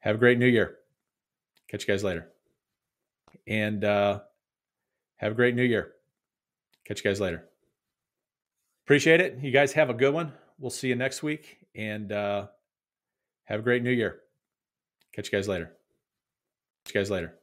Have a great new year. Catch you guys later. And uh, have a great new year. Catch you guys later. Appreciate it. You guys have a good one. We'll see you next week. And uh, have a great new year. Catch you guys later. Catch you guys later.